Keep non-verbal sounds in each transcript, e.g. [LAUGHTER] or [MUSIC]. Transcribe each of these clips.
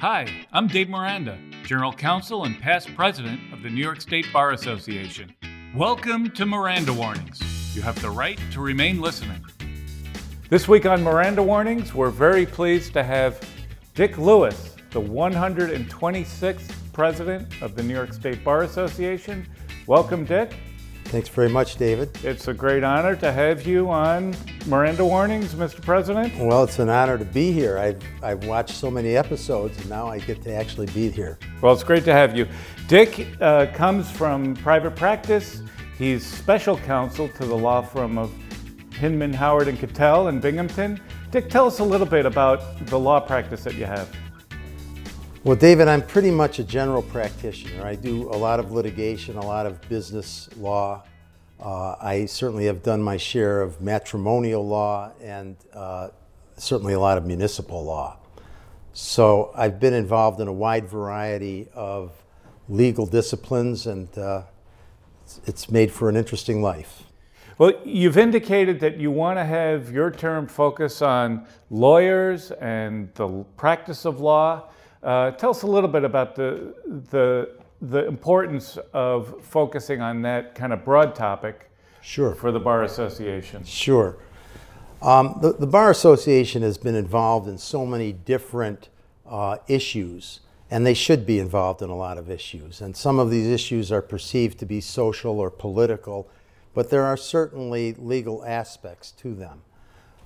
Hi, I'm Dave Miranda, General Counsel and past President of the New York State Bar Association. Welcome to Miranda Warnings. You have the right to remain listening. This week on Miranda Warnings, we're very pleased to have Dick Lewis, the 126th President of the New York State Bar Association. Welcome, Dick. Thanks very much, David. It's a great honor to have you on Miranda Warnings, Mr. President. Well, it's an honor to be here. I've, I've watched so many episodes, and now I get to actually be here. Well, it's great to have you. Dick uh, comes from private practice. He's special counsel to the law firm of Hinman, Howard, and Kattell in Binghamton. Dick, tell us a little bit about the law practice that you have. Well, David, I'm pretty much a general practitioner. I do a lot of litigation, a lot of business law. Uh, I certainly have done my share of matrimonial law and uh, certainly a lot of municipal law. So I've been involved in a wide variety of legal disciplines, and uh, it's, it's made for an interesting life. Well, you've indicated that you want to have your term focus on lawyers and the practice of law. Uh, tell us a little bit about the, the, the importance of focusing on that kind of broad topic Sure. for the Bar Association. Sure. Um, the, the Bar Association has been involved in so many different uh, issues, and they should be involved in a lot of issues. And some of these issues are perceived to be social or political, but there are certainly legal aspects to them.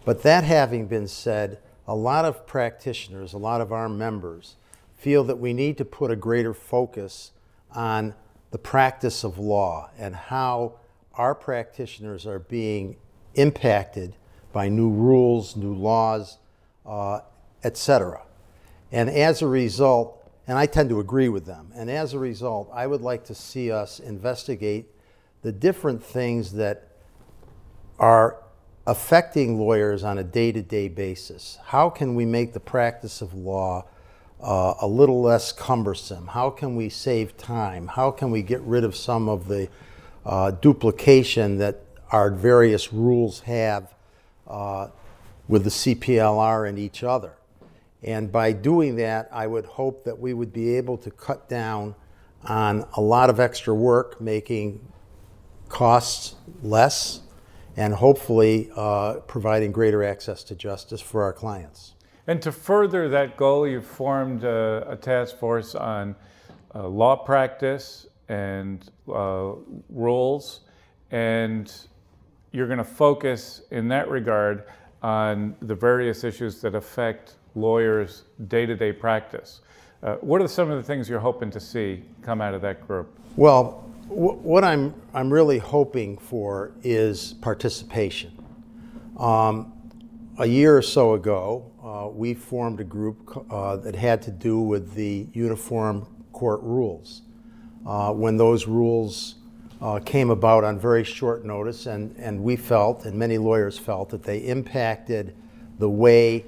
But that having been said, a lot of practitioners, a lot of our members, feel that we need to put a greater focus on the practice of law and how our practitioners are being impacted by new rules, new laws, uh, etc. And as a result, and I tend to agree with them, and as a result, I would like to see us investigate the different things that are affecting lawyers on a day to day basis. How can we make the practice of law uh, a little less cumbersome? How can we save time? How can we get rid of some of the uh, duplication that our various rules have uh, with the CPLR and each other? And by doing that, I would hope that we would be able to cut down on a lot of extra work, making costs less, and hopefully uh, providing greater access to justice for our clients. And to further that goal, you've formed a, a task force on uh, law practice and uh, rules, and you're going to focus in that regard on the various issues that affect lawyers' day to day practice. Uh, what are some of the things you're hoping to see come out of that group? Well, w- what I'm, I'm really hoping for is participation. Um, a year or so ago, uh, we formed a group uh, that had to do with the uniform court rules. Uh, when those rules uh, came about on very short notice, and, and we felt, and many lawyers felt, that they impacted the way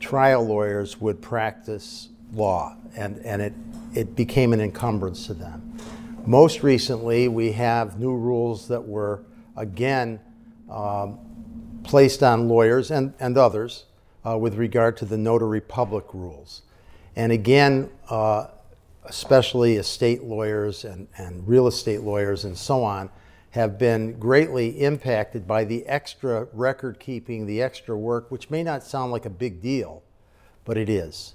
trial lawyers would practice law, and, and it, it became an encumbrance to them. Most recently, we have new rules that were, again, um, placed on lawyers and, and others with regard to the notary public rules. And again, uh, especially estate lawyers and, and real estate lawyers and so on, have been greatly impacted by the extra record keeping, the extra work, which may not sound like a big deal, but it is.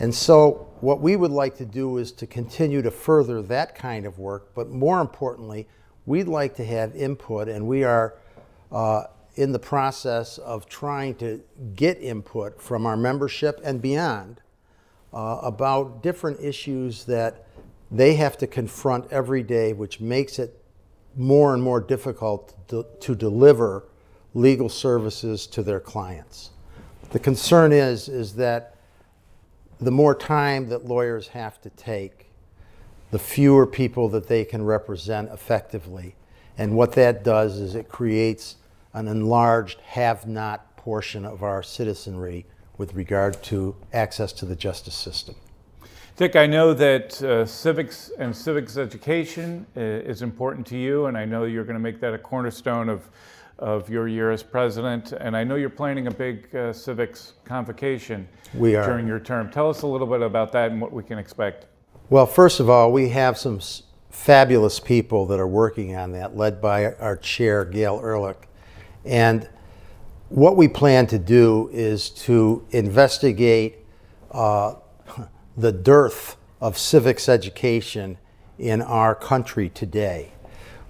And so, what we would like to do is to continue to further that kind of work, but more importantly, we'd like to have input, and we are uh, in the process of trying to get input from our membership and beyond uh, about different issues that they have to confront every day, which makes it more and more difficult to, to deliver legal services to their clients. The concern is, is that the more time that lawyers have to take, the fewer people that they can represent effectively. And what that does is it creates an enlarged have not portion of our citizenry with regard to access to the justice system. Dick, I know that uh, civics and civics education uh, is important to you, and I know you're going to make that a cornerstone of, of your year as president. And I know you're planning a big uh, civics convocation We are. during your term. Tell us a little bit about that and what we can expect. Well, first of all, we have some s- fabulous people that are working on that, led by our chair, Gail Ehrlich. And what we plan to do is to investigate uh, [LAUGHS] the dearth of civics education in our country today.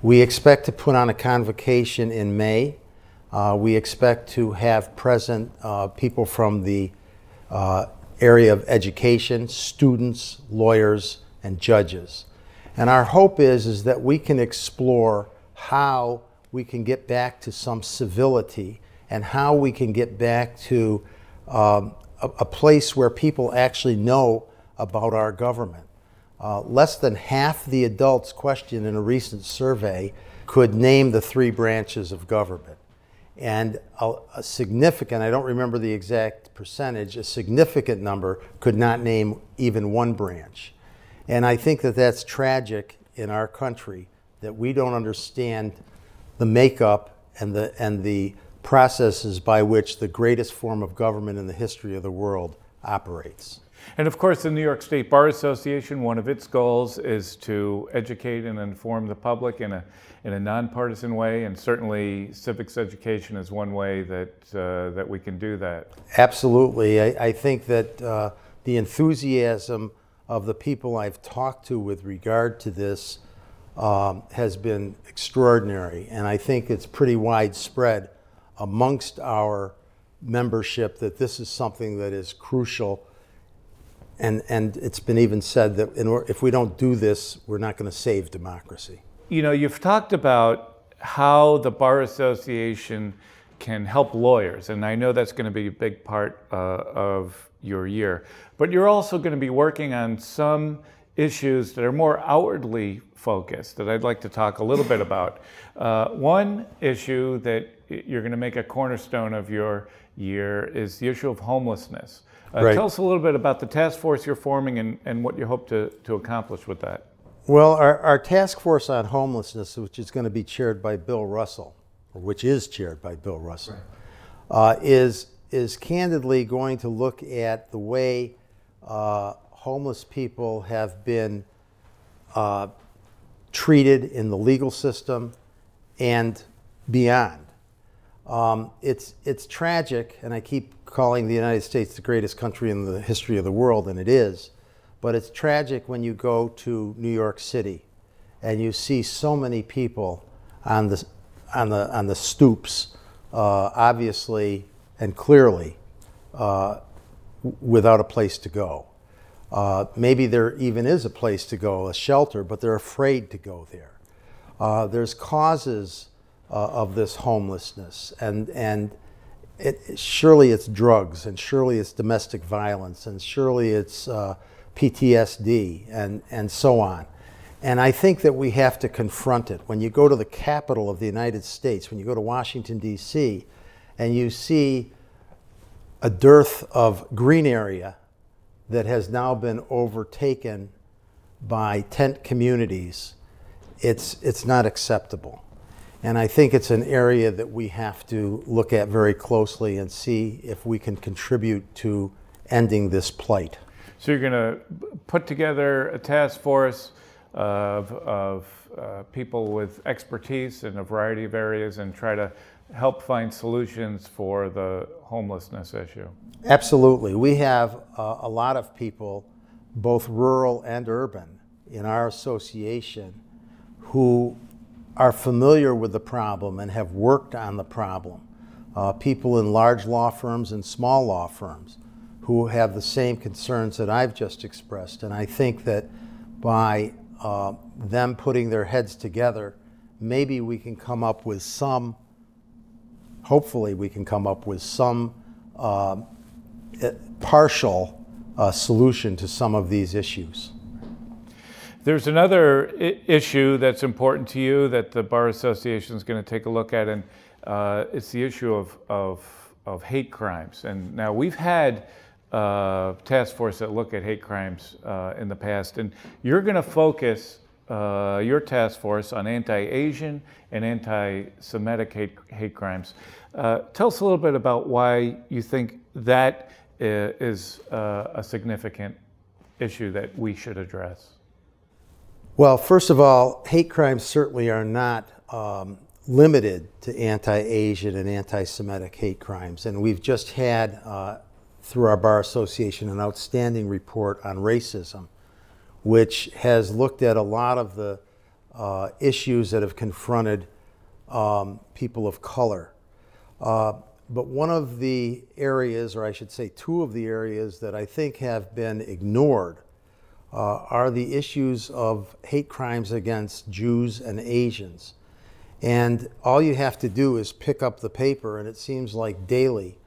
We expect to put on a convocation in May. Uh, we expect to have present uh, people from the uh, area of education, students, lawyers, and judges. And our hope is, is that we can explore how we can get back to some civility and how we can get back to um, a, a place where people actually know about our government. Uh, less than half the adults questioned in a recent survey could name the three branches of government. And a, a significant, I don't remember the exact percentage, a significant number could not name even one branch. And I think that that's tragic in our country that we don't understand the makeup and the, and the processes by which the greatest form of government in the history of the world operates. And of course, the New York State Bar Association, one of its goals is to educate and inform the public in a, in a nonpartisan way, and certainly civics education is one way that, uh, that we can do that. Absolutely. I, I think that uh, the enthusiasm of the people I've talked to with regard to this um, has been extraordinary. And I think it's pretty widespread amongst our membership that this is something that is crucial. And, and it's been even said that if we don't do this, we're not going to save democracy. You know, you've talked about how the Bar Association can help lawyers, and I know that's going to be a big part uh, of your year. But you're also going to be working on some issues that are more outwardly focused that I'd like to talk a little bit about. Uh, one issue that you're going to make a cornerstone of your year is the issue of homelessness. Uh, Right. Tell us a little bit about the task force you're forming and, and what you hope to, to accomplish with that. Well, our, our task force on homelessness, which is going to be chaired by Bill Russell, or which is chaired by Bill Russell, uh, is, is candidly going to look at the way uh, homeless people have been uh, treated in the legal system and beyond. Um, it's, it's tragic, and I keep calling the United States the greatest country in the history of the world, and it is. But it's tragic when you go to New York City and you see so many people on the, on the, on the stoops, uh, obviously and clearly, uh, without a place to go. Uh, maybe there even is a place to go, a shelter, but they're afraid to go there. Uh, there's causes uh, of this homelessness, and and it, surely it's drugs, and surely it's domestic violence, and surely it's uh, PTSD, and and so on. And I think that we have to confront it. When you go to the capital of the United States, when you go to Washington D.C., and you see a dearth of green area that has now been overtaken by tent communities, it's, it's not acceptable. And I think it's an area that we have to look at very closely and see if we can contribute to ending this plight. So you're going to put together a task force of, of uh, people with expertise in a variety of areas and try to help find solutions for the homelessness issue. Absolutely. We have uh, a lot of people, both rural and urban, in our association who are familiar with the problem and have worked on the problem. Uh, people in large law firms and small law firms who have the same concerns that I've just expressed. And I think that by uh, them putting their heads together, maybe we can come up with some, hopefully, we can come up with some uh, partial uh, solution to some of these issues. There's another I- issue that's important to you that the Bar Association is going to take a look at, and uh, it's the issue of, of, of hate crimes. And now we've had uh, task force that look at hate crimes uh, in the past, and you're going to focus uh, your task force on anti-Asian and anti-Semitic hate, hate crimes. Uh, tell us a little bit about why you think that is uh, a significant issue that we should address. Well, first of all, hate crimes certainly are not um, limited to anti-Asian and anti-Semitic hate crimes, and we've just had uh, through our bar association an outstanding report on racism which has looked at a lot of the uh, issues that have confronted um, people of color. Uh, but one of the areas, or I should say two of the areas that I think have been ignored uh, are the issues of hate crimes against Jews and Asians. And all you have to do is pick up the paper, and it seems like daily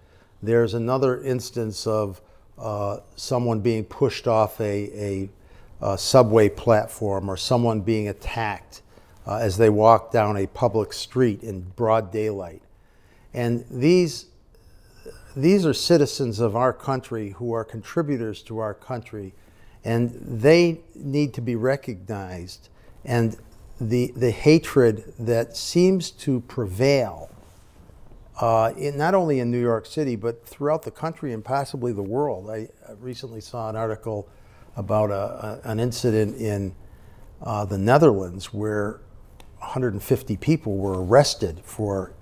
there's another instance of uh, someone being pushed off a, a subway platform or someone being attacked uh, as they walk down a public street in broad daylight. And these, these are citizens of our country who are contributors to our country, and they need to be recognized. And the, the hatred that seems to prevail, uh, in, not only in New York City, but throughout the country and possibly the world. I recently saw an article about a, a, an incident in uh, the Netherlands where 150 people were arrested for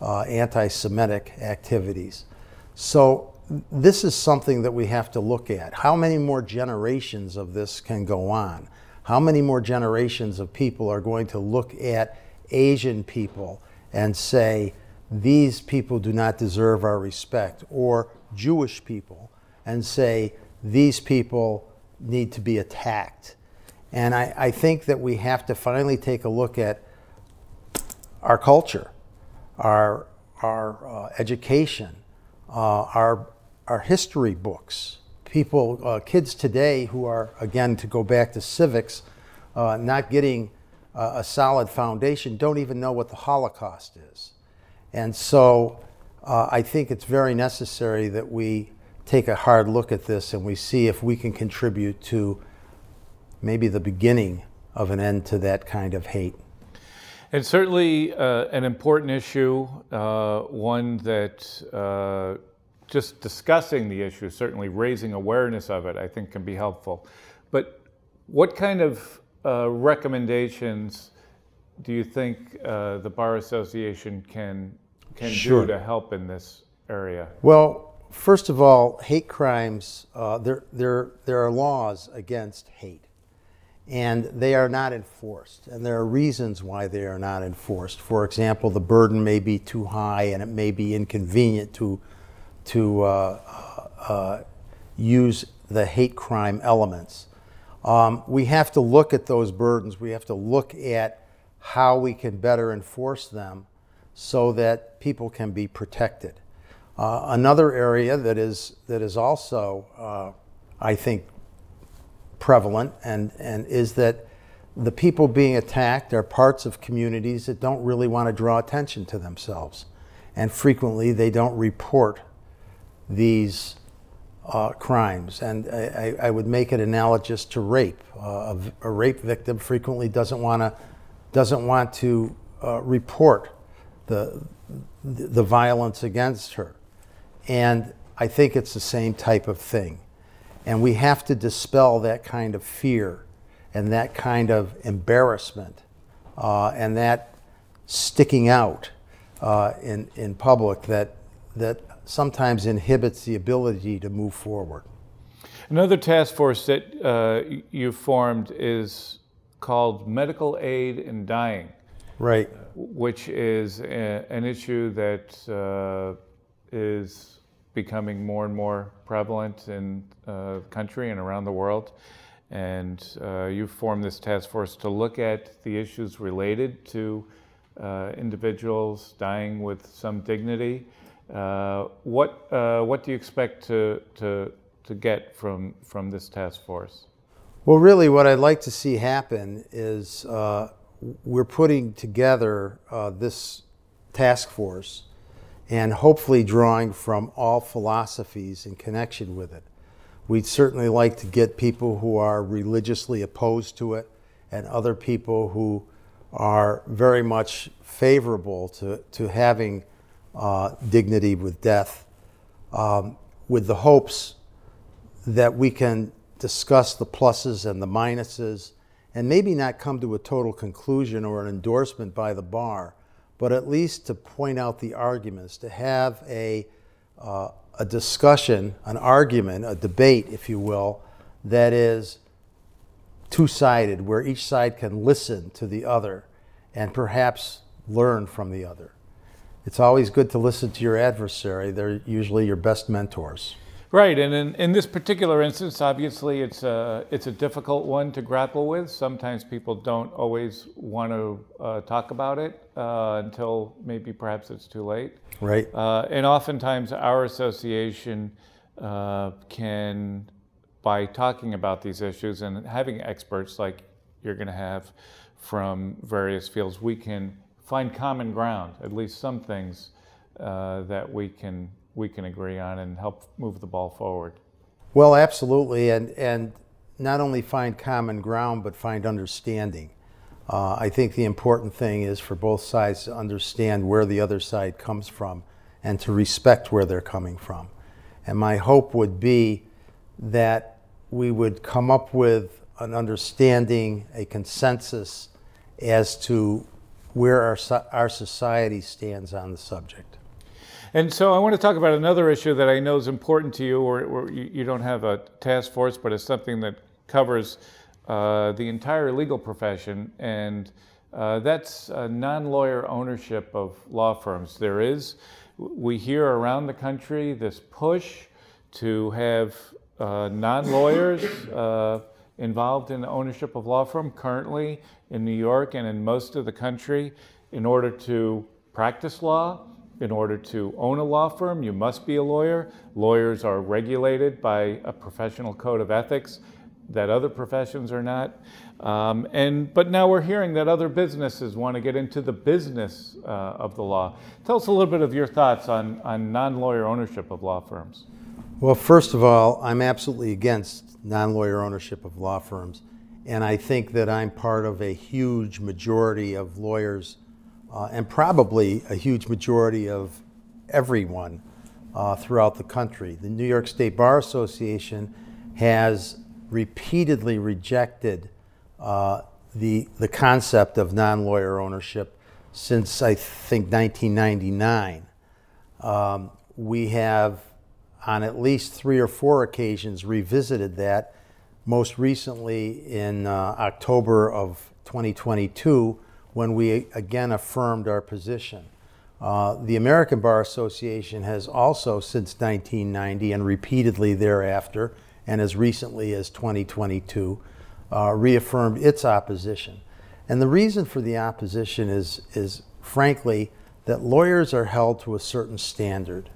uh, anti Semitic activities. So, this is something that we have to look at. How many more generations of this can go on? How many more generations of people are going to look at Asian people and say, these people do not deserve our respect, or Jewish people and say, these people need to be attacked. And I, I think that we have to finally take a look at our culture, our, our uh, education, uh, our, our history books. People, uh, kids today who are, again, to go back to civics, uh, not getting a solid foundation, don't even know what the Holocaust is. And so uh, I think it's very necessary that we take a hard look at this and we see if we can contribute to maybe the beginning of an end to that kind of hate. It's certainly uh, an important issue, uh, one that uh, just discussing the issue, certainly raising awareness of it, I think can be helpful. But what kind of uh, recommendations do you think uh, the Bar Association can, can sure. do to help in this area? Well, first of all, hate crimes, uh, there, there, there are laws against hate, and they are not enforced. And there are reasons why they are not enforced. For example, the burden may be too high and it may be inconvenient to, to uh, uh, use the hate crime elements. Um, we have to look at those burdens. We have to look at how we can better enforce them so that people can be protected. Uh, another area that is, that is also, uh, I think, prevalent and, and is that the people being attacked are parts of communities that don't really want to draw attention to themselves. And frequently they don't report these uh, crimes. And I, I, would make it analogous to rape. Uh, a, a, rape victim frequently doesn't want to doesn't want to uh, report the the violence against her. And I think it's the same type of thing. And we have to dispel that kind of fear and that kind of embarrassment uh, and that sticking out uh, in, in public that, that sometimes inhibits the ability to move forward. Another task force that uh, you formed is called Medical Aid in Dying. Right. Which is a, an issue that uh, is becoming more and more prevalent in uh, the country and around the world. And uh, you've formed this task force to look at the issues related to uh, individuals dying with some dignity. Uh, what, uh, what do you expect to, to, to get from, from this task force? Well, really, what I'd like to see happen is uh, we're putting together this task force and hopefully drawing from all philosophies in connection with it. We'd certainly like to get people who are religiously opposed to it and other people who are very much favorable to, to having uh, dignity with death, um, with the hopes that we can discuss the pluses and the minuses and maybe not come to a total conclusion or an endorsement by the bar, but at least to point out the arguments, to have a, uh, a discussion, an argument, a debate, if you will, that is two sided, where each side can listen to the other and perhaps learn from the other. It's always good to listen to your adversary, they're usually your best mentors. Right, and in, in this particular instance, obviously, it's a it's a difficult one to grapple with. Sometimes people don't always want to uh, talk about it uh, until maybe perhaps it's too late. Right. Uh, and oftentimes, our association uh, can, by talking about these issues and having experts like you're going to have from various fields, we can find common ground. At least some things uh, that we can we can agree on and help move the ball forward. Well, absolutely, and and not only find common ground but find understanding. Uh, I think the important thing is for both sides to understand where the other side comes from and to respect where they're coming from. And my hope would be that we would come up with an understanding, a consensus as to where our, our society stands on the subject. And so I want to talk about another issue that I know is important to you, or, or you, don't have a task force, but it's something that covers uh, the entire legal profession, and uh, that's uh, non lawyer ownership of law firms. There is, we hear around the country this push to have uh, non lawyers uh, involved in the ownership of law firm currently in New York and in most of the country in order to practice law in order to own a law firm, you must be a lawyer. Lawyers are regulated by a professional code of ethics that other professions are not. Um, and but now we're hearing that other businesses want to get into the business uh, of the law. Tell us a little bit of your thoughts on, on non-lawyer ownership of law firms. Well, first of all, I'm absolutely against non-lawyer ownership of law firms, and I think that I'm part of a huge majority of lawyers uh, and probably a huge majority of everyone uh, throughout the country. The New York State Bar Association has repeatedly rejected uh, the, the concept of non lawyer ownership since I think 1999. Um, we have, on at least three or four occasions, revisited that, most recently in uh, October of 2022 when we again affirmed our position. Uh, the American Bar Association has also, since 1990 and repeatedly thereafter, and as recently as 2022, uh, reaffirmed its opposition. And the reason for the opposition is, is, frankly, that lawyers are held to a certain standard.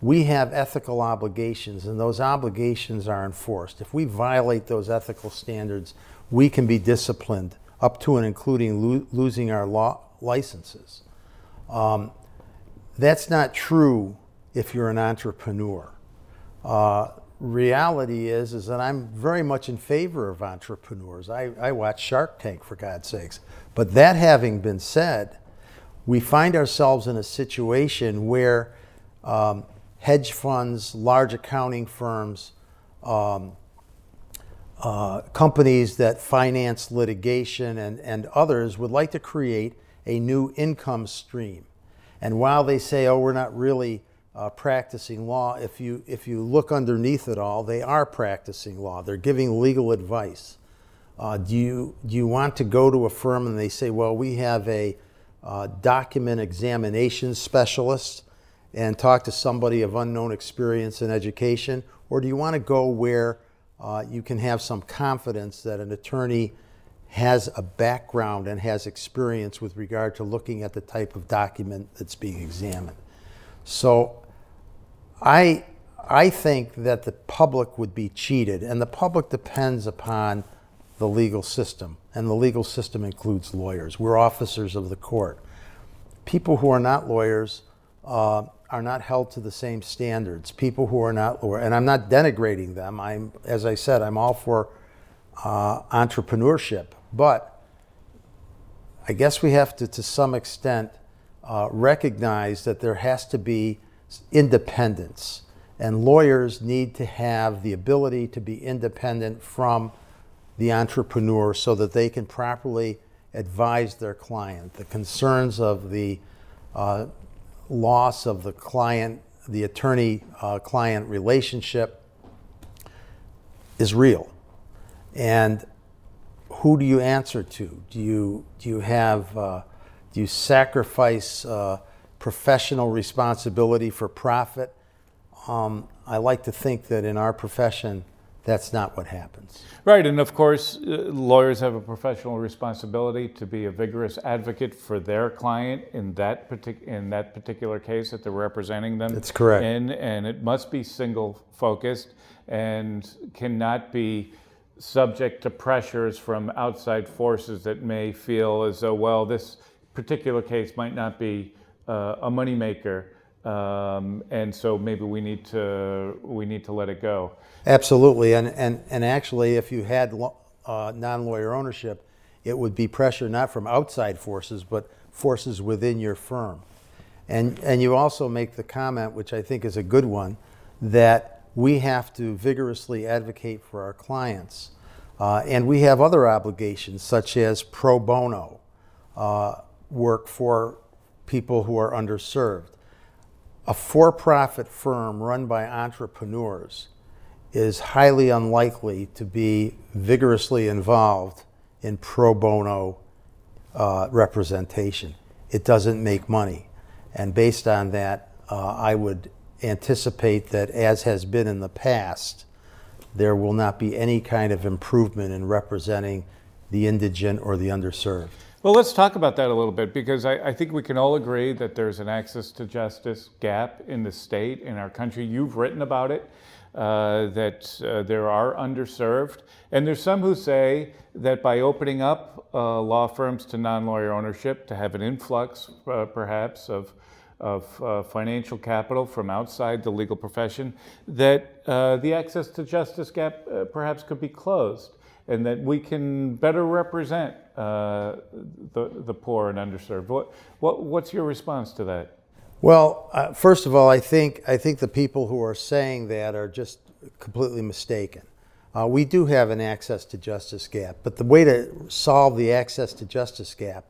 We have ethical obligations, and those obligations are enforced. If we violate those ethical standards, we can be disciplined up to and including lo- losing our law licenses. Um, that's not true if you're an entrepreneur. Uh, reality is is that I'm very much in favor of entrepreneurs. I, I watch Shark Tank for God's sakes. But that having been said, we find ourselves in a situation where um, hedge funds, large accounting firms, um, uh, companies that finance litigation and, and others would like to create a new income stream. And while they say, oh, we're not really uh, practicing law, if you, if you look underneath it all, they are practicing law. They're giving legal advice. Uh, do, you, do you want to go to a firm and they say, well, we have a uh, document examination specialist and talk to somebody of unknown experience and education? Or do you want to go where uh, you can have some confidence that an attorney has a background and has experience with regard to looking at the type of document that's being examined. So I, I think that the public would be cheated, and the public depends upon the legal system, and the legal system includes lawyers. We're officers of the court. People who are not lawyers uh, are not held to the same standards. People who are not, and I'm not denigrating them. I'm, as I said, I'm all for uh, entrepreneurship, But I guess we have to, to some extent, uh, recognize that there has to be independence. And lawyers need to have the ability to be independent from the entrepreneur so that they can properly advise their client. The concerns of the uh, loss of the client, the attorney uh, client relationship is real. And who do you answer to? Do you, do you have, uh, do you sacrifice uh, professional responsibility for profit? Um, I like to think that in our profession, that's not what happens. Right, and of course, uh, lawyers have a professional responsibility to be a vigorous advocate for their client in that partic- in that particular case that they're representing them. That's correct. In, and it must be single focused and cannot be subject to pressures from outside forces that may feel as though, well, this particular case might not be uh, a moneymaker um, and so maybe we need to we need to let it go. Absolutely, and and and actually, if you had uh, non-lawyer ownership, it would be pressure not from outside forces, but forces within your firm. And and you also make the comment, which I think is a good one, that we have to vigorously advocate for our clients, uh, and we have other obligations such as pro bono uh, work for people who are underserved a for profit firm run by entrepreneurs is highly unlikely to be vigorously involved in pro bono uh, representation. It doesn't make money. And based on that, uh, I would anticipate that, as has been in the past, there will not be any kind of improvement in representing the indigent or the underserved. Well, let's talk about that a little bit because I, I, think we can all agree that there's an access to justice gap in the state, in our country. You've written about it, uh, that uh, there are underserved. And there's some who say that by opening up uh, law firms to non lawyer ownership, to have an influx uh, perhaps of, of uh, financial capital from outside the legal profession, that uh, the access to justice gap perhaps could be closed and that we can better represent uh, the, the poor and underserved. What, what, what's your response to that? Well, uh, first of all, I think, I think the people who are saying that are just completely mistaken. Uh, we do have an access to justice gap, but the way to solve the access to justice gap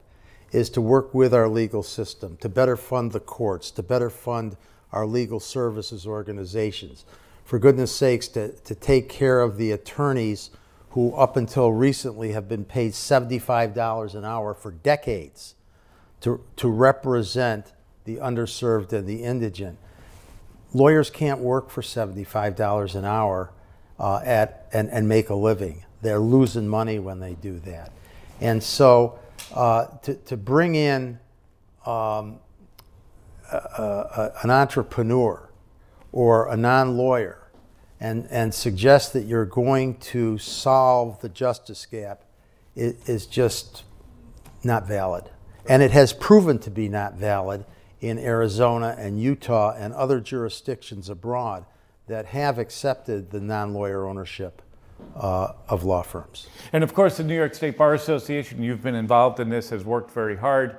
is to work with our legal system, to better fund the courts, to better fund our legal services organizations. For goodness sakes, to, to take care of the attorneys who up until recently have been paid $75 an hour for decades to, to represent the underserved and the indigent. Lawyers can't work for $75 an hour uh, at, and, and make a living. They're losing money when they do that. And so uh, to, to bring in um, a, a, an entrepreneur or a non lawyer and, and suggest that you're going to solve the justice gap is, just not valid. And it has proven to be not valid in Arizona and Utah and other jurisdictions abroad that have accepted the non lawyer ownership uh, of law firms. And of course, the New York State Bar Association, you've been involved in this, has worked very hard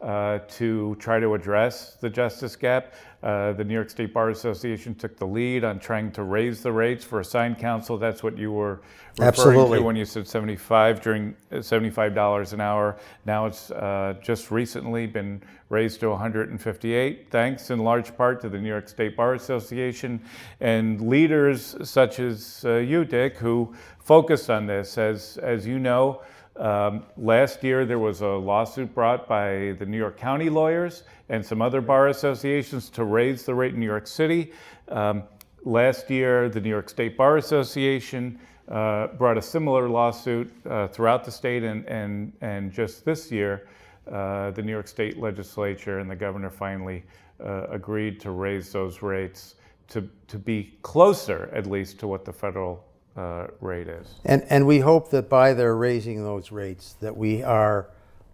uh, to try to address the justice gap. Uh, the New York State Bar Association took the lead on trying to raise the rates for assigned counsel. That's what you were referring Absolutely. to when you said 75 during uh, $75 an hour. Now it's uh, just recently been raised to 158, thanks in large part to the New York State Bar Association and leaders such as uh, you, Dick, who focused on this. As as you know. Um, last year, there was a lawsuit brought by the New York County lawyers and some other bar associations to raise the rate in New York City. Um, last year, the New York State Bar Association uh, brought a similar lawsuit uh, throughout the state, and, and, and just this year, uh, the New York State legislature and the governor finally uh, agreed to raise those rates to, to be closer, at least, to what the federal uh, rate is. And, and we hope that by their raising those rates, that we are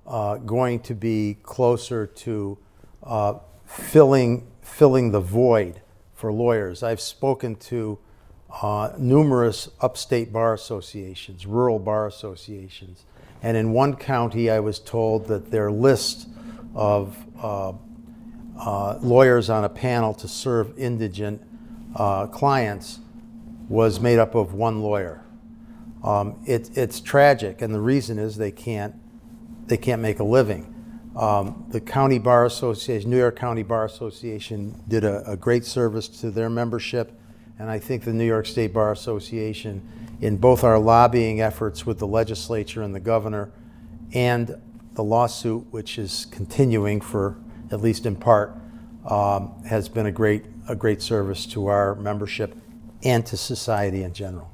uh, going to be closer to uh, filling, filling the void for lawyers. I've spoken to uh, numerous upstate bar associations, rural bar associations, And in one county, I was told that their list of uh, uh, lawyers on a panel to serve indigent clients was made up of one lawyer. Um, it, it's tragic, and the reason is they can't they can't make a living. Um, the County Bar Association, New York County Bar Association, did a, a great service to their membership, and I think the New York State Bar Association, in both our lobbying efforts with the legislature and the governor, and the lawsuit, which is continuing for at least in part, um, has been a great a great service to our membership and to society in general.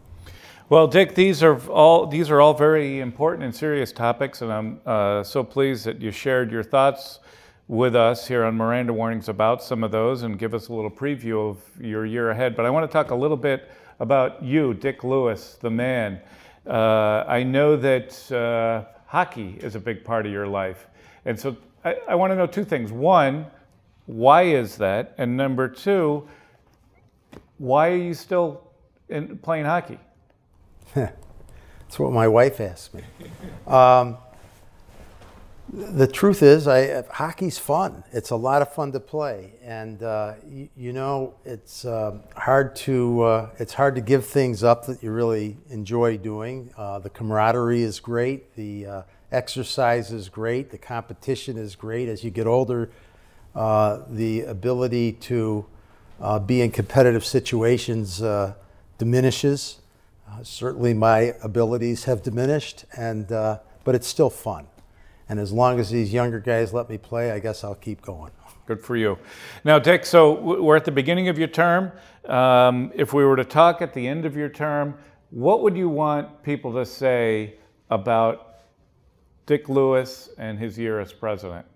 Well, Dick, these are all these are all very important and serious topics, and I'm uh, so pleased that you shared your thoughts with us here on Miranda Warnings about some of those and give us a little preview of your year ahead. But I want to talk a little bit about you, Dick Lewis, the man. Uh, I know that uh, hockey is a big part of your life, and so I, I want to know two things. One, why is that? And number two, why are you still in, playing hockey? [LAUGHS] That's what my wife asked me. Um, the truth is, I, hockey's fun. It's a lot of fun to play, and uh, you, you, know, it's uh, hard to uh, it's hard to give things up that you really enjoy doing. Uh, the camaraderie is great. The uh, exercise is great. The competition is great. As you get older, uh, the ability to be in competitive situations diminishes. Uh, certainly, my abilities have diminished, and uh, but it's still fun. And as long as these younger guys let me play, I guess I'll keep going. Good for you. Now, Dick, so we're at the beginning of your term. Um, if we were to talk at the end of your term, what would you want people to say about Dick Lewis and his year as president?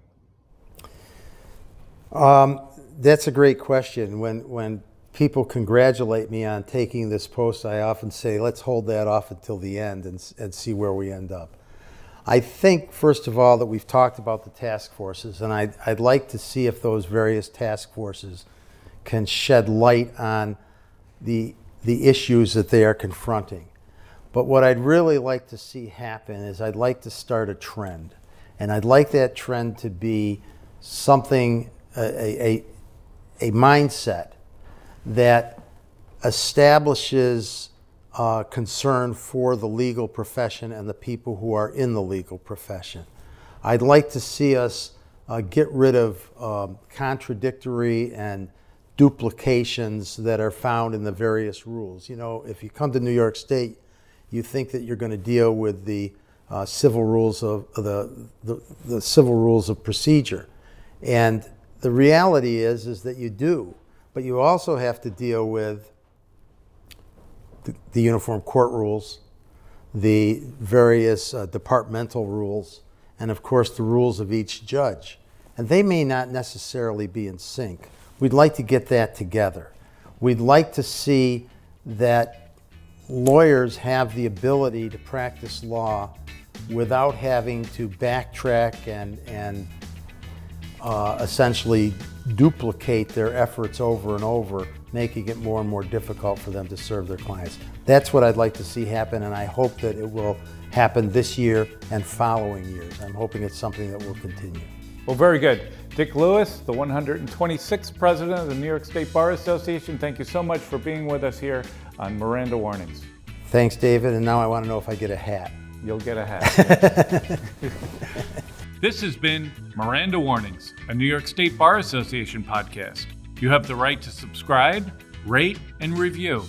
Um, that's a great question. When when people congratulate me on taking this post, I often say, let's hold that off until the end and, and see where we end up. I think, first of all, that we've talked about the task forces, and I'd, I'd like to see if those various task forces can shed light on the, the issues that they are confronting. But what I'd really like to see happen is I'd like to start a trend. And I'd like that trend to be something, a, a, a mindset that establishes uh, concern for the legal profession and the people who are in the legal profession. I'd like to see us uh, get rid of um, contradictory and duplications that are found in the various rules. You know, if you come to New York State, you think that you're going to deal with the uh, civil rules of the, the, the civil rules of procedure, and the reality is is that you do. But you also have to deal with the, the uniform court rules, the various uh, departmental rules, and of course the rules of each judge. And they may not necessarily be in sync. We'd like to get that together. We'd like to see that lawyers have the ability to practice law without having to backtrack and, and uh, essentially duplicate their efforts over and over, making it more and more difficult for them to serve their clients. That's what I'd like to see happen, and I hope that it will happen this year and following years. I'm hoping it's something that will continue. Well, very good. Dick Lewis, the 126th president of the New York State Bar Association, thank you so much for being with us here on Miranda Warnings. Thanks, David, and now I want to know if I get a hat. You'll get a hat. [LAUGHS] This has been Miranda Warnings, a New York State Bar Association podcast. You have the right to subscribe, rate, and review.